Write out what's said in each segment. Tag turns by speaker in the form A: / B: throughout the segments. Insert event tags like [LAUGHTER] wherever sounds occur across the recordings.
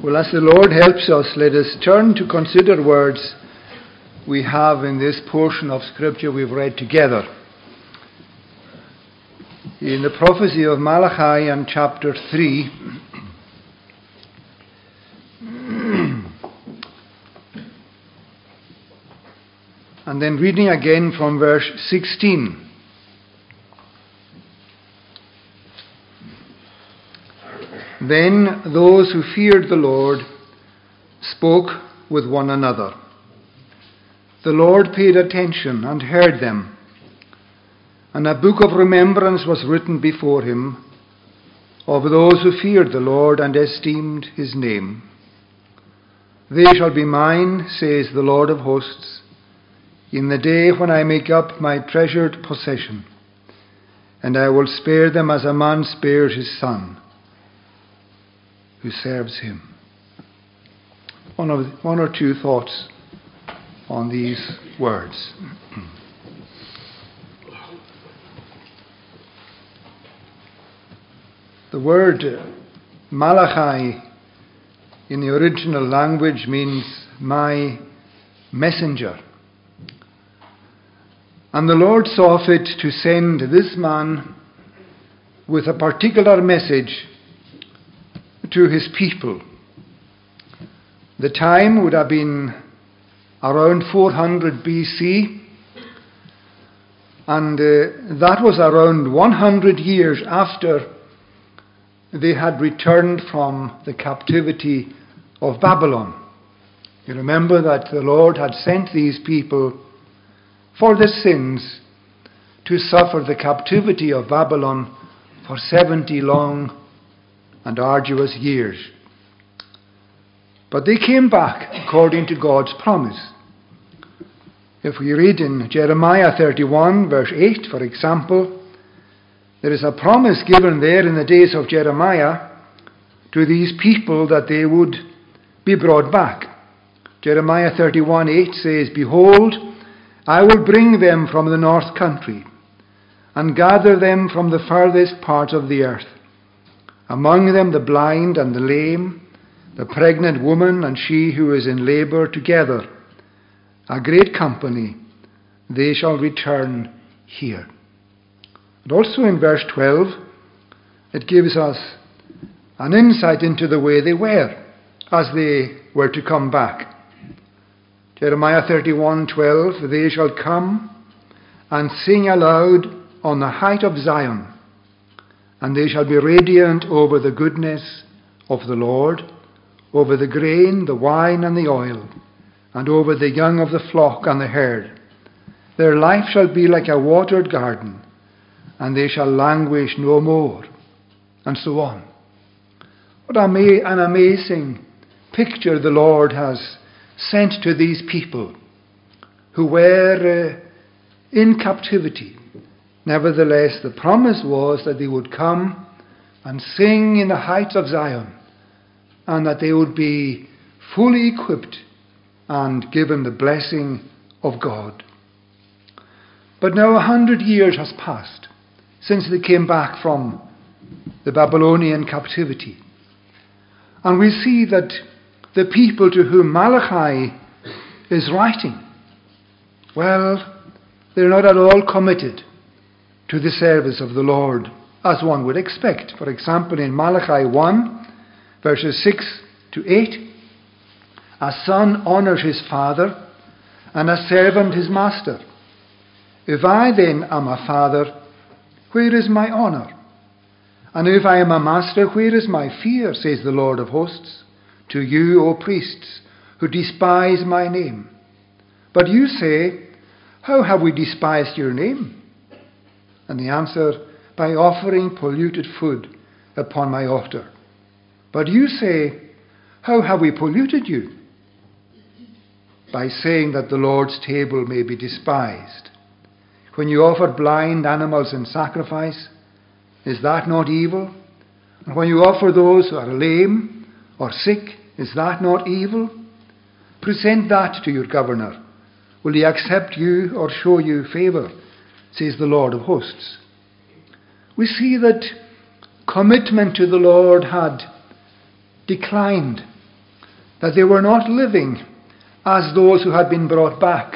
A: Well, as the Lord helps us, let us turn to consider words we have in this portion of Scripture we've read together. In the prophecy of Malachi and chapter 3, [CLEARS THROAT] and then reading again from verse 16. Then those who feared the Lord spoke with one another. The Lord paid attention and heard them, and a book of remembrance was written before him of those who feared the Lord and esteemed his name. They shall be mine, says the Lord of hosts, in the day when I make up my treasured possession, and I will spare them as a man spares his son who serves him. One, of, one or two thoughts on these words. [CLEARS THROAT] the word Malachi in the original language means my messenger. And the Lord saw fit to send this man with a particular message to his people. The time would have been around 400 BC, and uh, that was around 100 years after they had returned from the captivity of Babylon. You remember that the Lord had sent these people for their sins to suffer the captivity of Babylon for 70 long and arduous years. But they came back according to God's promise. If we read in Jeremiah 31, verse 8, for example, there is a promise given there in the days of Jeremiah to these people that they would be brought back. Jeremiah 31 8 says, Behold, I will bring them from the north country and gather them from the farthest parts of the earth among them the blind and the lame, the pregnant woman and she who is in labour together, a great company, they shall return here. And also in verse 12, it gives us an insight into the way they were as they were to come back. Jeremiah 31:12 They shall come and sing aloud on the height of Zion and they shall be radiant over the goodness of the Lord, over the grain, the wine, and the oil, and over the young of the flock and the herd. Their life shall be like a watered garden, and they shall languish no more. And so on. What an amazing picture the Lord has sent to these people who were uh, in captivity Nevertheless, the promise was that they would come and sing in the heights of Zion, and that they would be fully equipped and given the blessing of God. But now a hundred years has passed since they came back from the Babylonian captivity. And we see that the people to whom Malachi is writing, well, they're not at all committed to the service of the Lord, as one would expect. For example, in Malachi 1, verses 6 to 8, a son honours his father, and a servant his master. If I then am a father, where is my honour? And if I am a master, where is my fear, says the Lord of hosts, to you, O priests, who despise my name? But you say, How have we despised your name? And the answer, by offering polluted food upon my altar. But you say, How have we polluted you? By saying that the Lord's table may be despised. When you offer blind animals in sacrifice, is that not evil? And when you offer those who are lame or sick, is that not evil? Present that to your governor. Will he accept you or show you favour? Says the Lord of hosts. We see that commitment to the Lord had declined that they were not living as those who had been brought back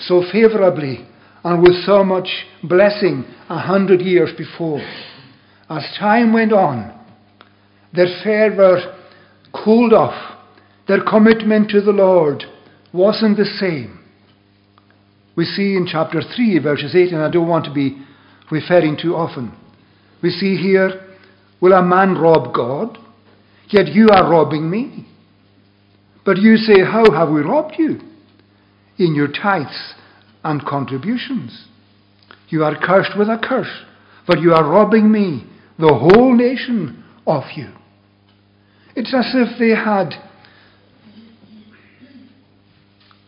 A: so favourably and with so much blessing a hundred years before. As time went on, their fervour cooled off. Their commitment to the Lord wasn't the same. We see in chapter 3, verses 8, and I don't want to be referring too often. We see here, Will a man rob God? Yet you are robbing me. But you say, How have we robbed you? In your tithes and contributions. You are cursed with a curse, but you are robbing me, the whole nation, of you. It's as if they had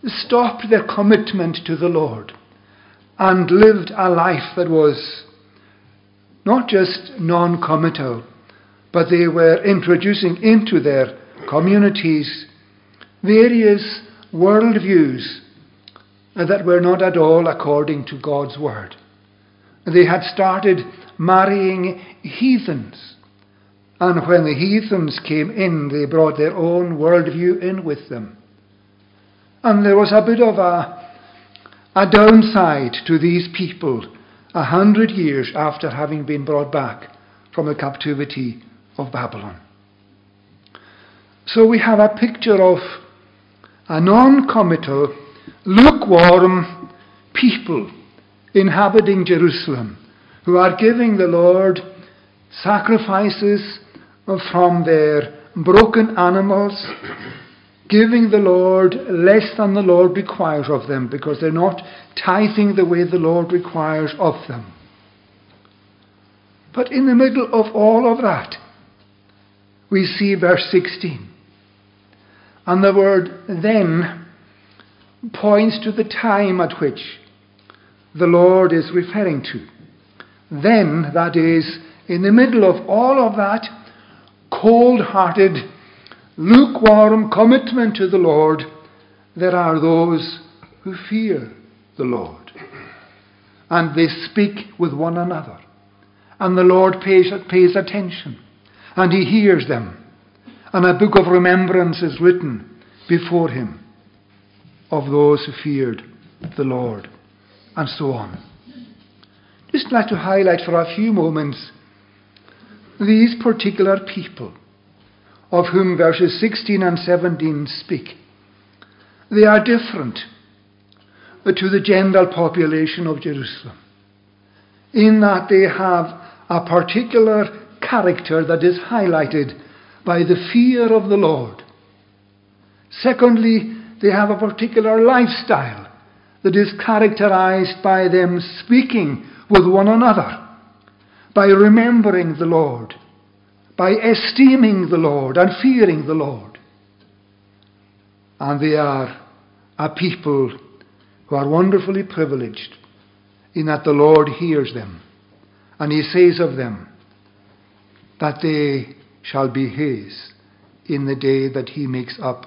A: stopped their commitment to the Lord and lived a life that was not just non committal, but they were introducing into their communities various worldviews that were not at all according to God's word. They had started marrying heathens. And when the heathens came in, they brought their own worldview in with them. And there was a bit of a, a downside to these people a hundred years after having been brought back from the captivity of Babylon. So we have a picture of a non committal, lukewarm people inhabiting Jerusalem who are giving the Lord sacrifices from their broken animals, giving the Lord less than the Lord requires of them because they're not tithing the way the Lord requires of them. But in the middle of all of that, we see verse 16. And the word then points to the time at which the Lord is referring to. Then, that is, in the middle of all of that cold hearted, lukewarm commitment to the Lord, there are those who fear the Lord. And they speak with one another. And the Lord pays, pays attention. And He hears them and a book of remembrance is written before him of those who feared the Lord, and so on. Just like to highlight for a few moments these particular people of whom verses 16 and 17 speak. They are different to the general population of Jerusalem in that they have a particular character that is highlighted by the fear of the Lord. Secondly, they have a particular lifestyle that is characterized by them speaking with one another, by remembering the Lord, by esteeming the Lord and fearing the Lord. And they are a people who are wonderfully privileged in that the Lord hears them. And He says of them that they shall be his in the day that he makes up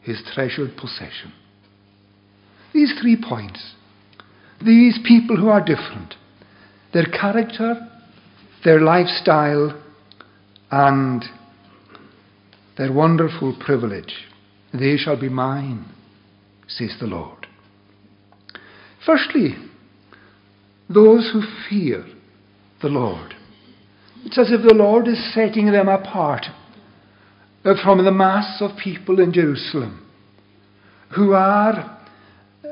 A: his treasured possession. These three points, these people who are different, their character, their lifestyle, and their wonderful privilege, they shall be mine, says the Lord. Firstly, those who fear the Lord. It's as if the Lord is setting them apart from the mass of people in Jerusalem who are,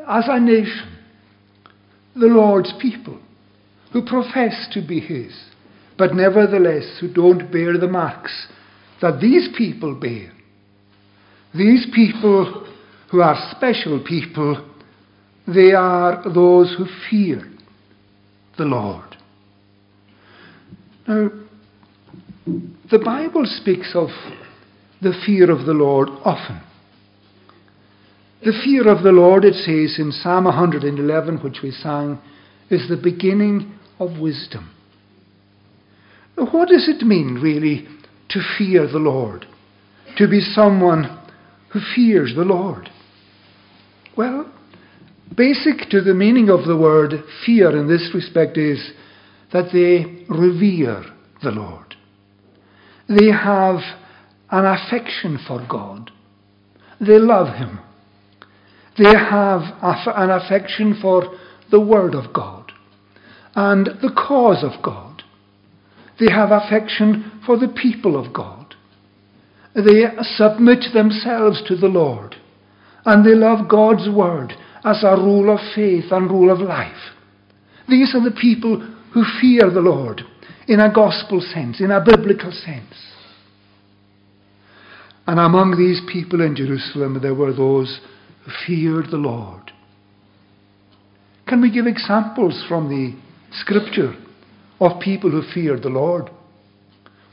A: as a nation, the Lord's people, who profess to be His, but nevertheless who don't bear the marks that these people bear. These people who are special people, they are those who fear the Lord. Now, the Bible speaks of the fear of the Lord often. The fear of the Lord, it says in Psalm 111, which we sang, is the beginning of wisdom. What does it mean, really, to fear the Lord? To be someone who fears the Lord? Well, basic to the meaning of the word fear in this respect is that they revere the Lord. They have an affection for God. They love Him. They have an affection for the Word of God and the cause of God. They have affection for the people of God. They submit themselves to the Lord and they love God's Word as a rule of faith and rule of life. These are the people who fear the Lord in a gospel sense, in a biblical sense. And among these people in Jerusalem, there were those who feared the Lord. Can we give examples from the scripture of people who feared the Lord?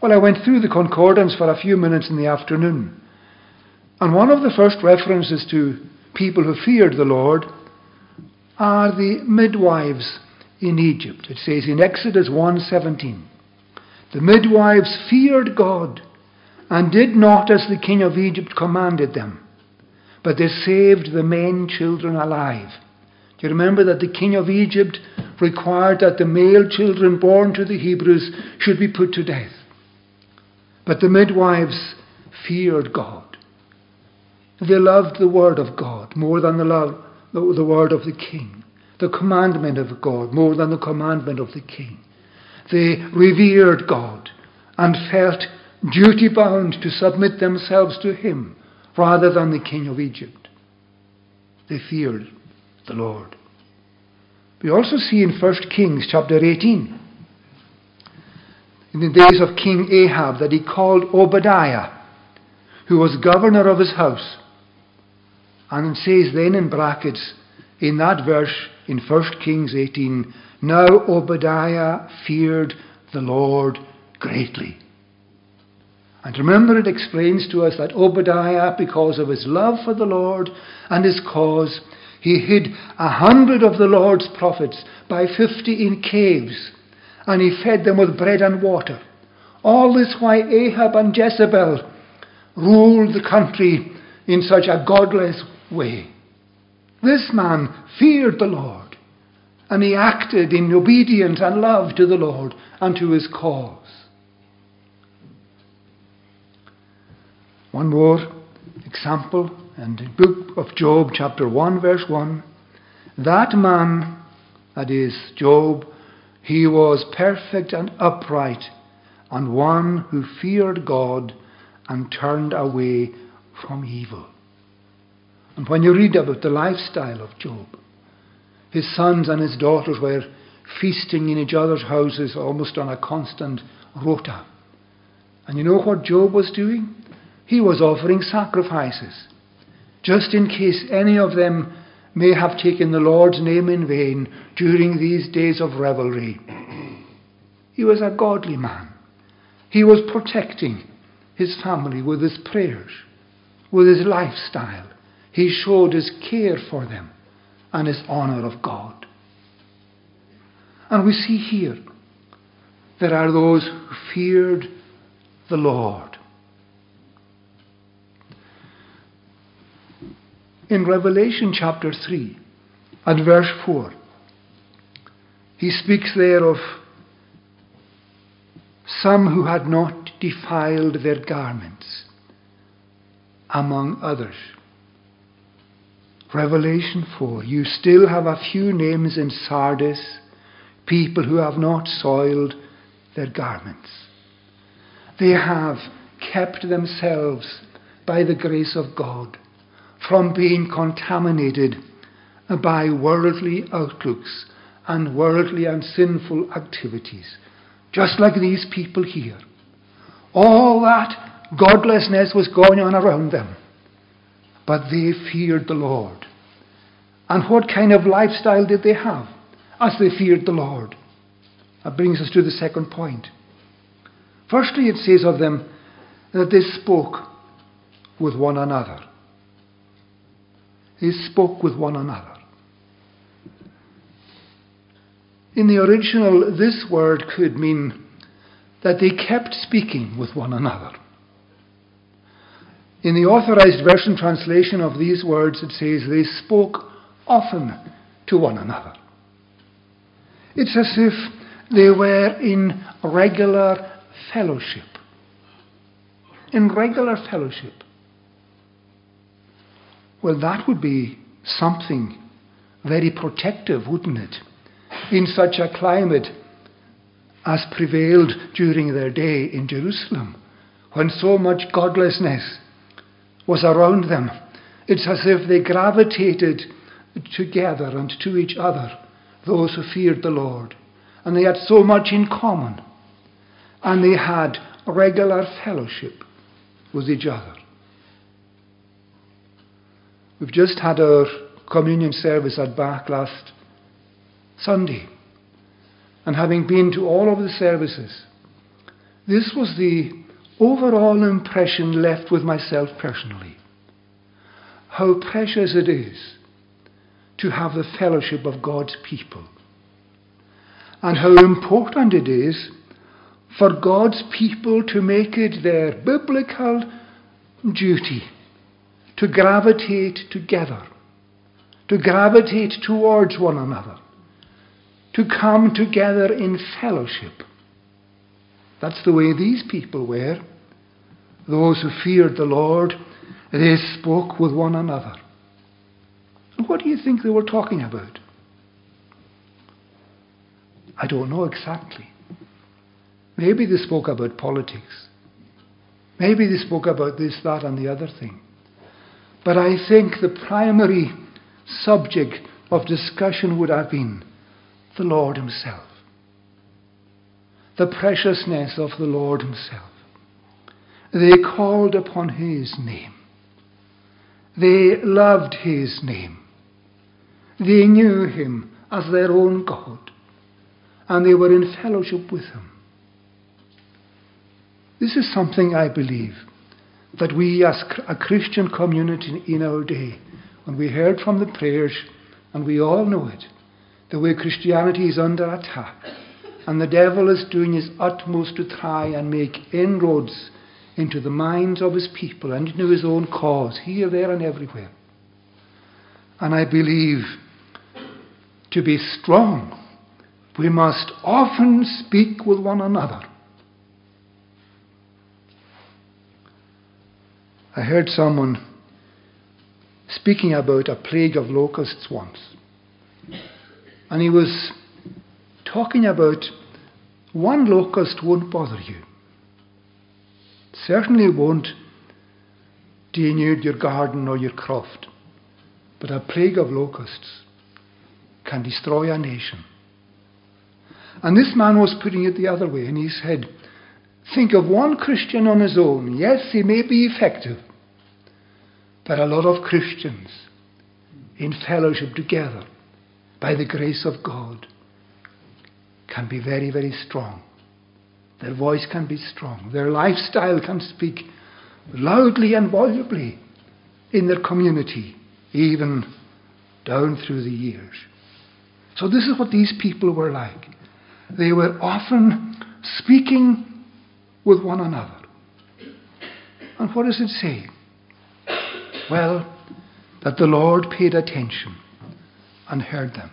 A: Well, I went through the concordance for a few minutes in the afternoon. And one of the first references to people who feared the Lord are the midwives in Egypt. It says in Exodus 1:17, "The midwives feared God and did not as the king of Egypt commanded them, but they saved the men children alive." Do you remember that the king of Egypt required that the male children born to the Hebrews should be put to death? But the midwives feared God. They loved the word of God more than the, love, the, word of the king, the commandment of God more than the commandment of the king. They revered God and felt duty bound to submit themselves to him rather than the king of Egypt. They feared the Lord. We also see in 1 Kings chapter 18, in the days of King Ahab, that he called Obadiah, who was governor of his house, and it says then in brackets, in that verse in 1 Kings 18, now Obadiah feared the Lord greatly. And remember, it explains to us that Obadiah, because of his love for the Lord and his cause, he hid a hundred of the Lord's prophets by fifty in caves, and he fed them with bread and water. All this while Ahab and Jezebel ruled the country in such a godless way. This man feared the Lord, and he acted in obedience and love to the Lord and to his cause. One more example, and the book of Job, chapter 1, verse 1. That man, that is Job, he was perfect and upright, and one who feared God and turned away from evil. And when you read about the lifestyle of Job, his sons and his daughters were feasting in each other's houses almost on a constant rota. And you know what Job was doing? He was offering sacrifices, just in case any of them may have taken the Lord's name in vain during these days of revelry. He was a godly man. He was protecting his family with his prayers, with his lifestyle. He showed his care for them and his honour of God. And we see here there are those who feared the Lord. In Revelation chapter 3 and verse 4, he speaks there of some who had not defiled their garments, among others. Revelation 4. You still have a few names in Sardis, people who have not soiled their garments. They have kept themselves by the grace of God from being contaminated by worldly outlooks and worldly and sinful activities, just like these people here. All that godlessness was going on around them but they feared the Lord. And what kind of lifestyle did they have as they feared the Lord? That brings us to the second point. Firstly, it says of them that they spoke with one another. They spoke with one another. In the original, this word could mean that they kept speaking with one another. In the authorized version translation of these words, it says, They spoke often to one another. It's as if they were in regular fellowship. In regular fellowship. Well, that would be something very protective, wouldn't it? In such a climate as prevailed during their day in Jerusalem, when so much godlessness was around them. It's as if they gravitated together and to each other, those who feared the Lord. And they had so much in common. And they had regular fellowship with each other. We've just had our communion service at Bath last Sunday. And having been to all of the services, this was the overall impression left with myself personally. How precious it is to have the fellowship of God's people. And how important it is for God's people to make it their biblical duty to gravitate together, to gravitate towards one another, to come together in fellowship. That's the way these people were. Those who feared the Lord, they spoke with one another. What do you think they were talking about? I don't know exactly. Maybe they spoke about politics. Maybe they spoke about this, that, and the other thing. But I think the primary subject of discussion would have been the Lord Himself. The preciousness of the Lord Himself. They called upon His name. They loved His name. They knew Him as their own God. And they were in fellowship with Him. This is something I believe that we as a Christian community in our day, when we heard from the prayers, and we all know it, the way Christianity is under attack, and the devil is doing his utmost to try and make inroads into the minds of his people and into his own cause, here, there, and everywhere. And I believe to be strong, we must often speak with one another I heard someone speaking about a plague of locusts once. And he was talking about one locust won't bother you. certainly won't denude your garden or your croft. But a plague of locusts can destroy a nation. And this man was putting it the other way, and he said, Think of one Christian on his own. Yes, he may be effective, but a lot of Christians in fellowship together by the grace of God can be very, very strong. Their voice can be strong. Their lifestyle can speak loudly and volubly in their community, even down through the years. So, this is what these people were like. They were often speaking with one another. And what does it say? Well, that the Lord paid attention and heard them.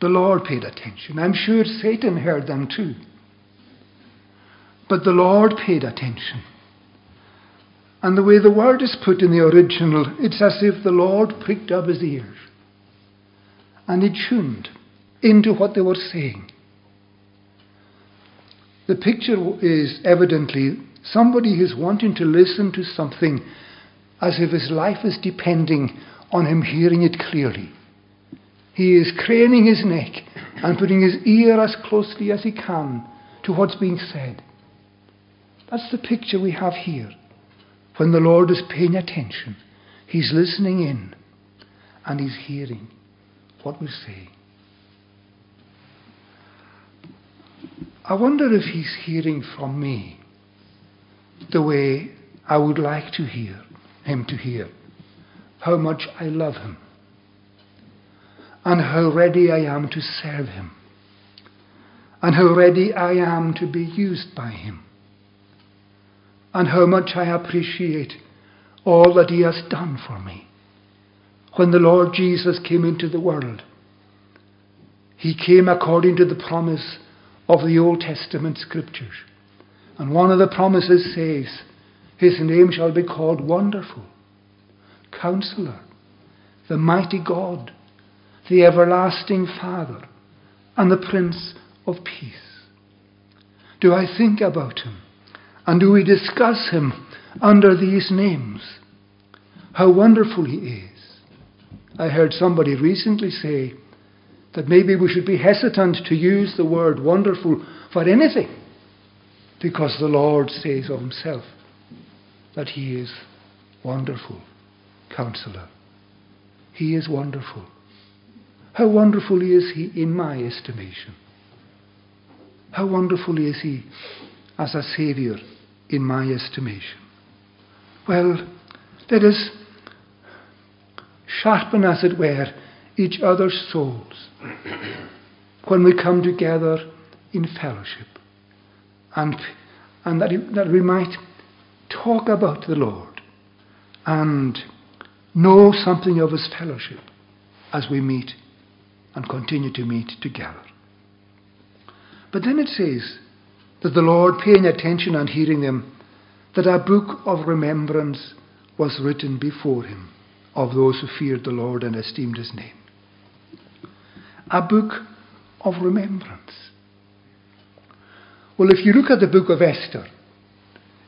A: The Lord paid attention. I'm sure Satan heard them too. But the Lord paid attention. And the way the word is put in the original, it's as if the Lord pricked up his ears and he tuned into what they were saying. The picture is evidently Somebody who's wanting to listen to something as if his life is depending on him hearing it clearly. He is craning his neck and putting his ear as closely as he can to what's being said. That's the picture we have here. When the Lord is paying attention, he's listening in and he's hearing what we say. I wonder if he's hearing from me the way I would like to hear him to hear. How much I love him. And how ready I am to serve him. And how ready I am to be used by him. And how much I appreciate all that he has done for me. When the Lord Jesus came into the world, he came according to the promise of the Old Testament scriptures. And one of the promises says, His name shall be called Wonderful, Counselor, the mighty God, the everlasting Father, and the Prince of Peace. Do I think about him? And do we discuss him under these names? How wonderful he is. I heard somebody recently say that maybe we should be hesitant to use the word wonderful for anything because the Lord says of himself that he is wonderful counselor. He is wonderful. How wonderful is he in my estimation? How wonderful is he as a Saviour in my estimation? Well, let us sharpen, as it were, each other's souls when we come together in fellowship and, and that, that we might talk about the Lord and know something of His fellowship as we meet and continue to meet together. But then it says that the Lord, paying attention and hearing them, that a book of remembrance was written before him of those who feared the Lord and esteemed his name. A book of remembrance. Well, if you look at the book of Esther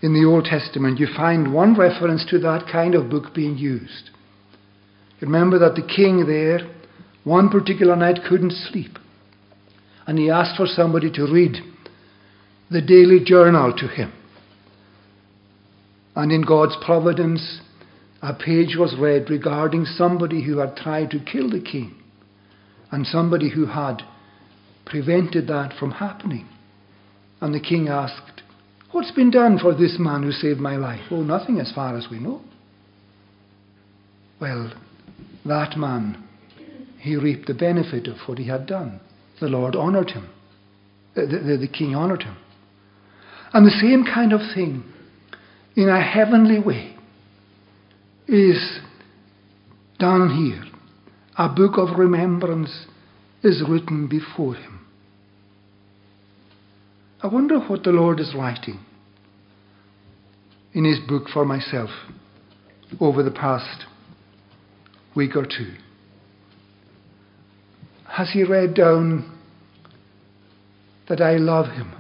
A: in the Old Testament, you find one reference to that kind of book being used. Remember that the king there, one particular night, couldn't sleep. And he asked for somebody to read the daily journal to him. And in God's providence, a page was read regarding somebody who had tried to kill the king and somebody who had prevented that from happening. And the king asked, What's been done for this man who saved my life? Oh, nothing as far as we know. Well, that man, he reaped the benefit of what he had done. The Lord honoured him. The, the, the king honoured him. And the same kind of thing, in a heavenly way, is done here. A book of remembrance is written before him. I wonder what the Lord is writing in His book for myself over the past week or two. Has He read down that I love Him?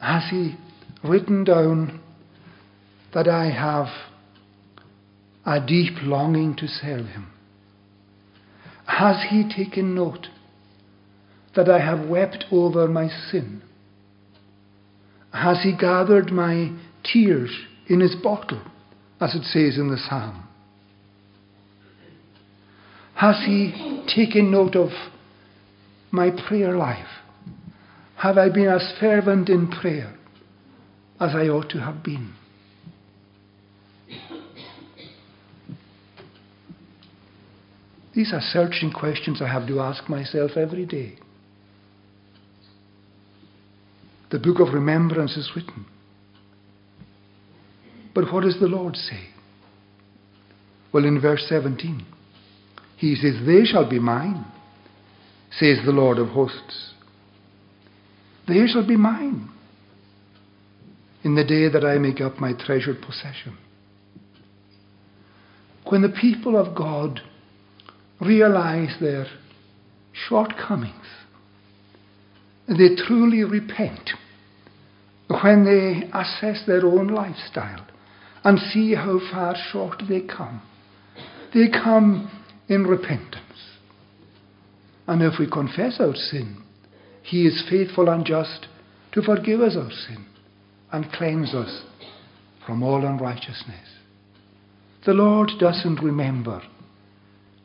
A: Has He written down that I have a deep longing to serve Him? Has He taken note that I have wept over my sin? Has he gathered my tears in his bottle, as it says in the psalm? Has he taken note of my prayer life? Have I been as fervent in prayer as I ought to have been? These are searching questions I have to ask myself every day. The book of remembrance is written. But what does the Lord say? Well, in verse 17, he says, They shall be mine, says the Lord of hosts. They shall be mine in the day that I make up my treasured possession. When the people of God realize their shortcomings, they truly repent when they assess their own lifestyle and see how far short they come. They come in repentance. And if we confess our sin, He is faithful and just to forgive us our sin and cleanse us from all unrighteousness. The Lord doesn't remember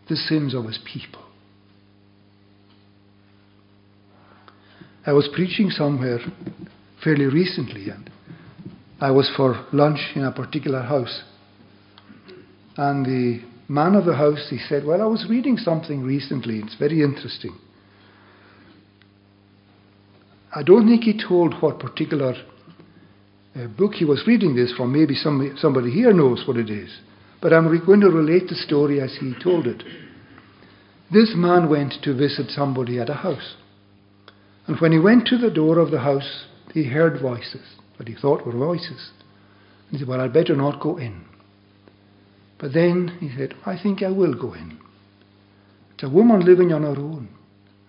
A: the sins of His people. I was preaching somewhere fairly recently, and I was for lunch in a particular house. And the man of the house, he said, Well, I was reading something recently, it's very interesting. I don't think he told what particular uh, book he was reading this from. Maybe somebody, somebody here knows what it is. But I'm re- going to relate the story as he told it. This man went to visit somebody at a house. And when he went to the door of the house, he heard voices, that he thought were voices. And he said, Well, I'd better not go in. But then he said, I think I will go in. It's a woman living on her own.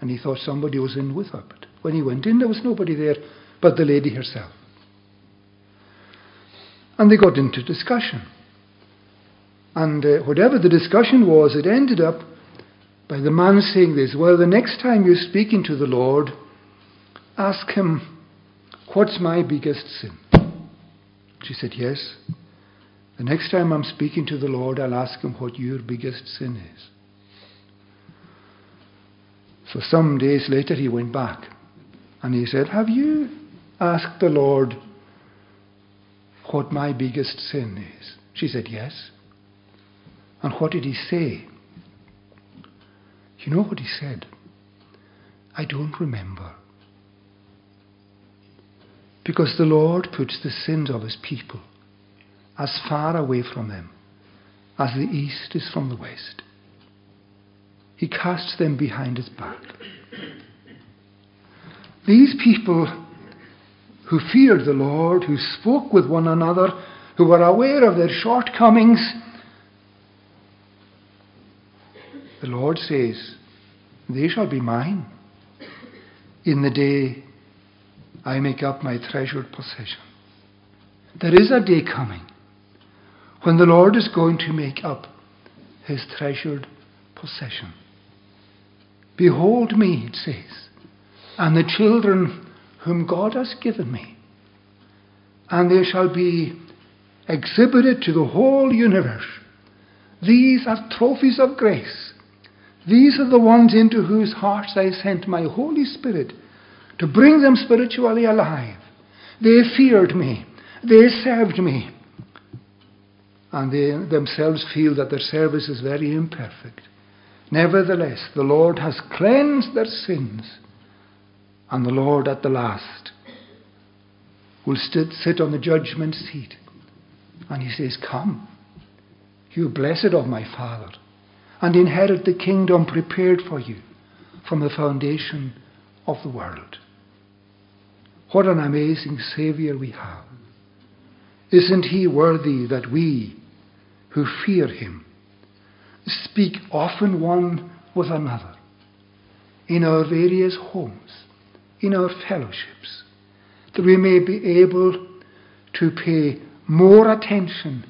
A: And he thought somebody was in with her. But when he went in, there was nobody there but the lady herself. And they got into discussion. And uh, whatever the discussion was, it ended up by the man saying this Well, the next time you're speaking to the Lord, ask him, What's my biggest sin? She said, Yes. The next time I'm speaking to the Lord, I'll ask him what your biggest sin is. So some days later, he went back and he said, Have you asked the Lord what my biggest sin is? She said, Yes. And what did he say? You know what he said? I don't remember. Because the Lord puts the sins of his people as far away from them as the east is from the west. He casts them behind his back. These people who feared the Lord, who spoke with one another, who were aware of their shortcomings, the Lord says, They shall be mine in the day I make up my treasured possession. There is a day coming when the Lord is going to make up his treasured possession. Behold me, it says, and the children whom God has given me, and they shall be exhibited to the whole universe. These are trophies of grace. These are the ones into whose hearts I sent my Holy Spirit to bring them spiritually alive. They feared me. They served me. And they themselves feel that their service is very imperfect. Nevertheless, the Lord has cleansed their sins. And the Lord at the last will sit on the judgment seat. And he says, Come, you blessed of my Father, and inherit the kingdom prepared for you from the foundation of the world. What an amazing Saviour we have. Isn't he worthy that we, who fear him, speak often one with another in our various homes, in our fellowships, that we may be able to pay more attention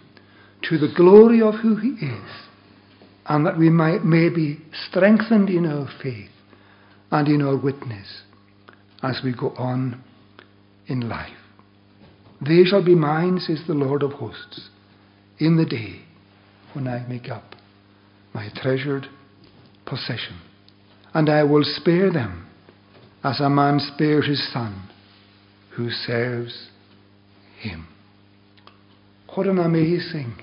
A: to the glory of who he is, and that we might, may be strengthened in our faith and in our witness as we go on in life. They shall be mine, says the Lord of hosts, in the day when I make up my treasured possession. And I will spare them as a man spares his son who serves him. What an amazing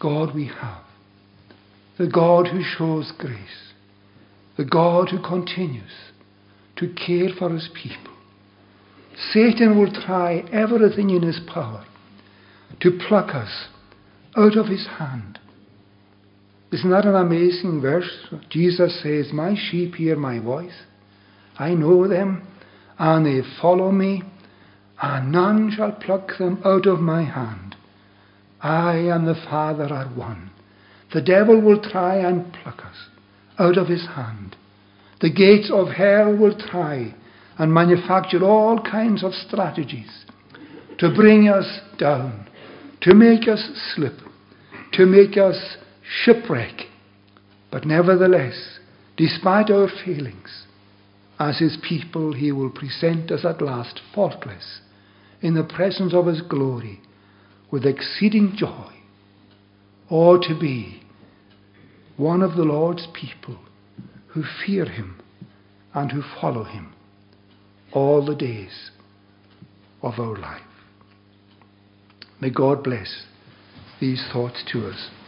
A: God we have. The God who shows grace. The God who continues to care for his people. Satan will try everything in his power to pluck us out of his hand. Isn't that an amazing verse? Jesus says, My sheep hear my voice. I know them, and they follow me, and none shall pluck them out of my hand. I and the Father are one. The devil will try and pluck us out of his hand. The gates of hell will try and manufacture all kinds of strategies to bring us down, to make us slip, to make us shipwreck. But nevertheless, despite our failings, as his people, he will present us at last faultless in the presence of his glory with exceeding joy, or to be one of the Lord's people who fear him and who follow him all the days of our life. May God bless these thoughts to us.